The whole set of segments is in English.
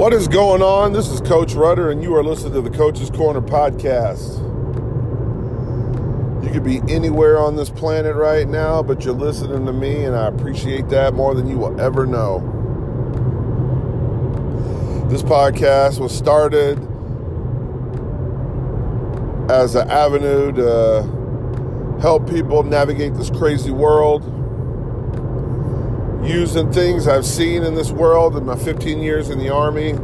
What is going on? This is Coach Rudder, and you are listening to the Coach's Corner podcast. You could be anywhere on this planet right now, but you're listening to me, and I appreciate that more than you will ever know. This podcast was started as an avenue to help people navigate this crazy world using things I've seen in this world in my 15 years in the Army,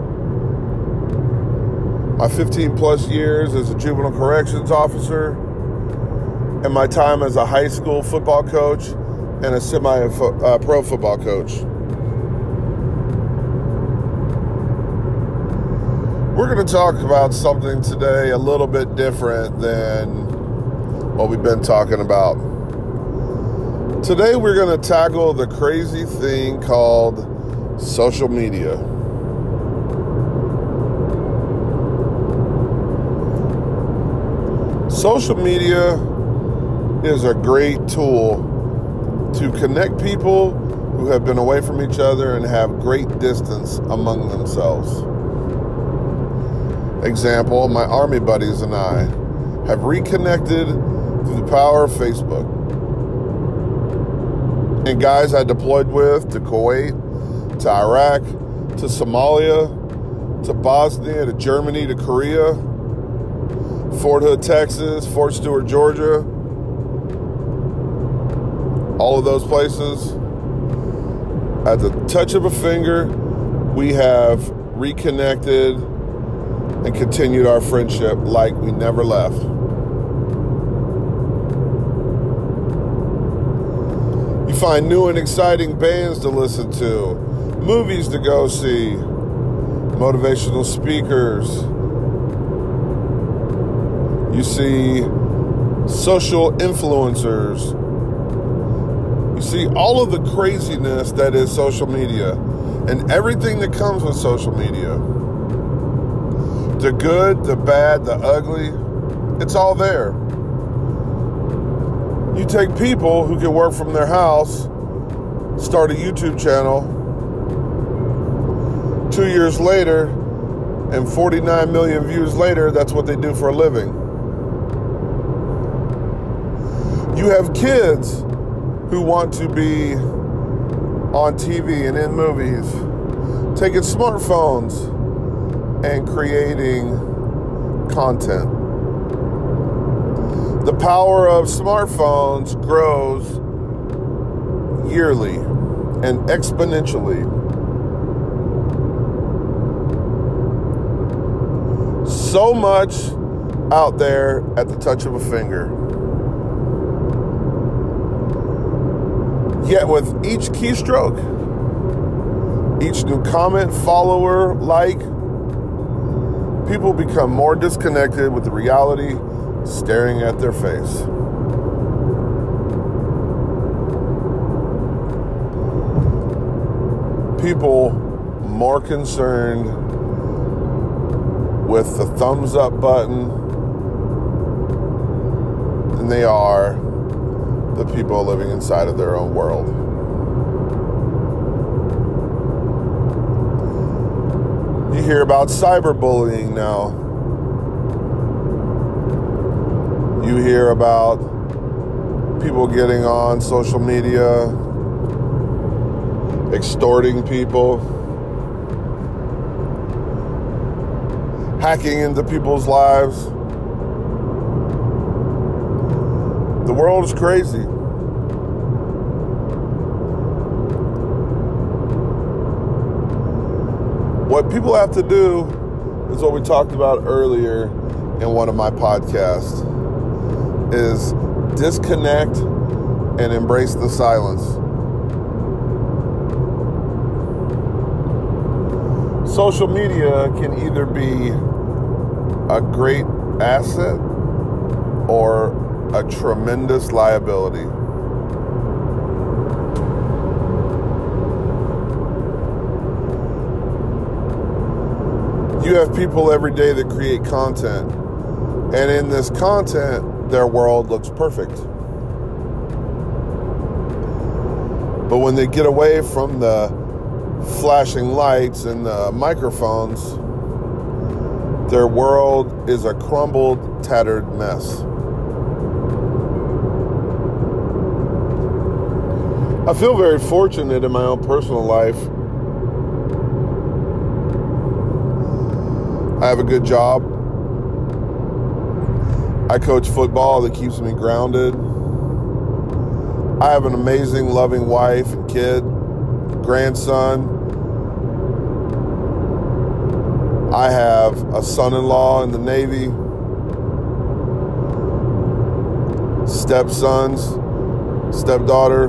my 15 plus years as a juvenile corrections officer, and my time as a high school football coach and a semi uh, pro football coach. We're going to talk about something today a little bit different than what we've been talking about. Today, we're going to tackle the crazy thing called social media. Social media is a great tool to connect people who have been away from each other and have great distance among themselves. Example, my army buddies and I have reconnected through the power of Facebook and guys I deployed with to Kuwait, to Iraq, to Somalia, to Bosnia, to Germany, to Korea, Fort Hood, Texas, Fort Stewart, Georgia. All of those places. At the touch of a finger, we have reconnected and continued our friendship like we never left. Find new and exciting bands to listen to, movies to go see, motivational speakers. You see social influencers. You see all of the craziness that is social media and everything that comes with social media. The good, the bad, the ugly, it's all there. You take people who can work from their house, start a YouTube channel, two years later, and 49 million views later, that's what they do for a living. You have kids who want to be on TV and in movies, taking smartphones and creating content the power of smartphones grows yearly and exponentially. So much out there at the touch of a finger. Yet, with each keystroke, each new comment, follower, like, people become more disconnected with the reality staring at their face. People more concerned with the thumbs up button than they are the people living inside of their own world. You hear about cyberbullying now. You hear about people getting on social media, extorting people, hacking into people's lives. The world is crazy. What people have to do is what we talked about earlier in one of my podcasts is disconnect and embrace the silence. Social media can either be a great asset or a tremendous liability. You have people every day that create content. And in this content, their world looks perfect. But when they get away from the flashing lights and the microphones, their world is a crumbled, tattered mess. I feel very fortunate in my own personal life. I have a good job. I coach football that keeps me grounded. I have an amazing, loving wife and kid, grandson. I have a son in law in the Navy, stepsons, stepdaughter.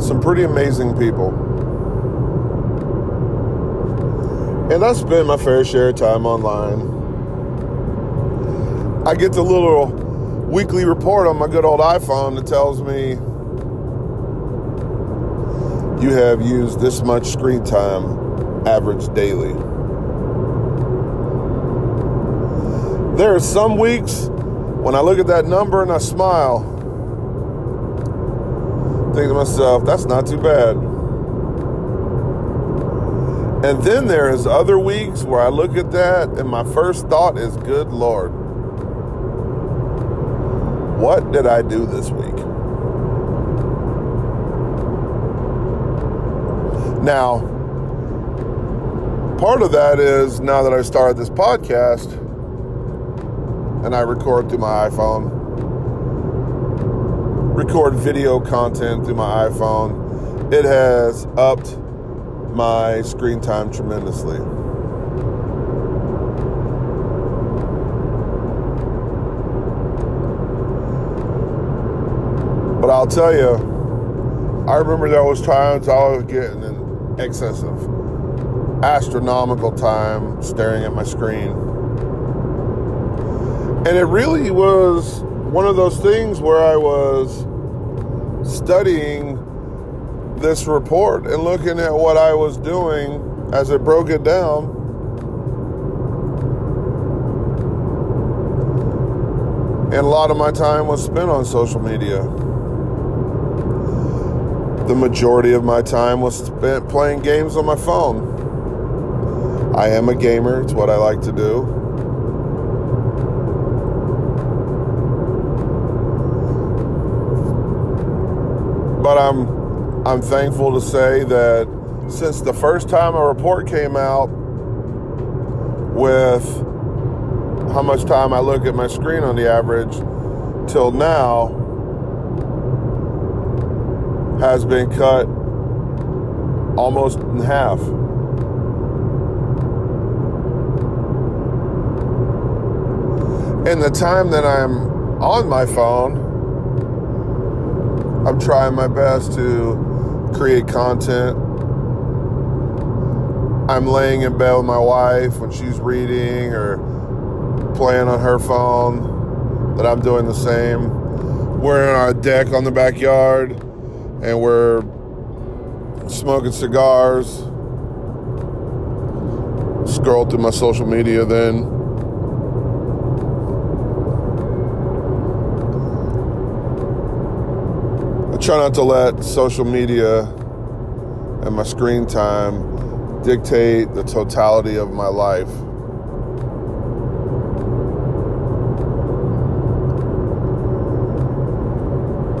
Some pretty amazing people. And I spend my fair share of time online. I get the little weekly report on my good old iPhone that tells me you have used this much screen time average daily. There are some weeks when I look at that number and I smile, think to myself, that's not too bad. And then there's other weeks where I look at that and my first thought is, good Lord, what did I do this week? Now, part of that is now that I started this podcast and I record through my iPhone, record video content through my iPhone, it has upped my screen time tremendously. But I'll tell you, I remember there was times I was getting in excessive, astronomical time staring at my screen. And it really was one of those things where I was studying this report and looking at what I was doing as it broke it down. And a lot of my time was spent on social media the majority of my time was spent playing games on my phone. I am a gamer, it's what I like to do. But I'm I'm thankful to say that since the first time a report came out with how much time I look at my screen on the average till now, has been cut almost in half. In the time that I'm on my phone, I'm trying my best to create content. I'm laying in bed with my wife when she's reading or playing on her phone, that I'm doing the same. We're in our deck on the backyard and we're smoking cigars. Scroll through my social media then. Try not to let social media and my screen time dictate the totality of my life.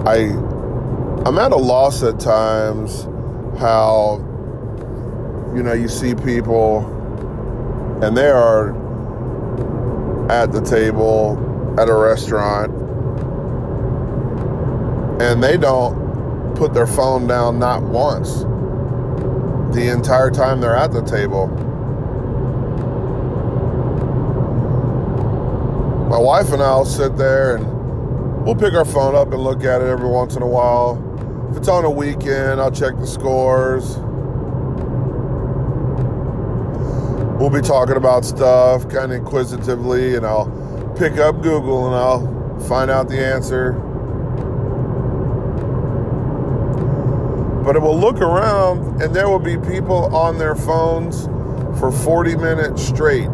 I I'm at a loss at times how, you know, you see people and they are at the table at a restaurant and they don't put their phone down not once the entire time they're at the table. My wife and I'll sit there and we'll pick our phone up and look at it every once in a while if it's on a weekend, I'll check the scores. We'll be talking about stuff kind of inquisitively, and I'll pick up Google and I'll find out the answer. But it will look around, and there will be people on their phones for 40 minutes straight.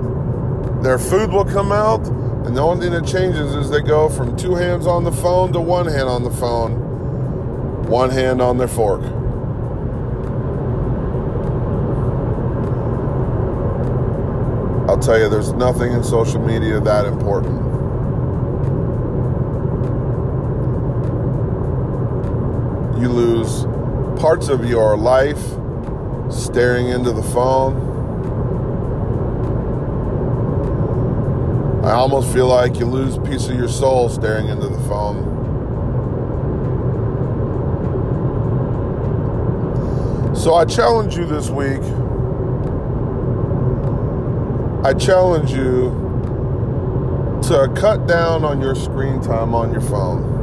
Their food will come out, and the only thing that changes is they go from two hands on the phone to one hand on the phone one hand on their fork. I'll tell you, there's nothing in social media that important. You lose parts of your life staring into the phone. I almost feel like you lose a piece of your soul staring into the phone. So I challenge you this week. I challenge you to cut down on your screen time on your phone.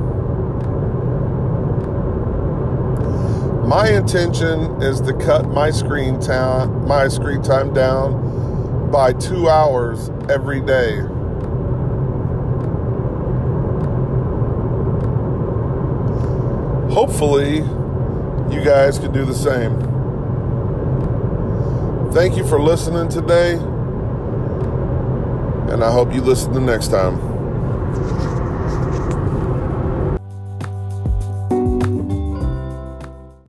My intention is to cut my screen time my screen time down by 2 hours every day. Hopefully, you guys can do the same. Thank you for listening today, and I hope you listen the next time.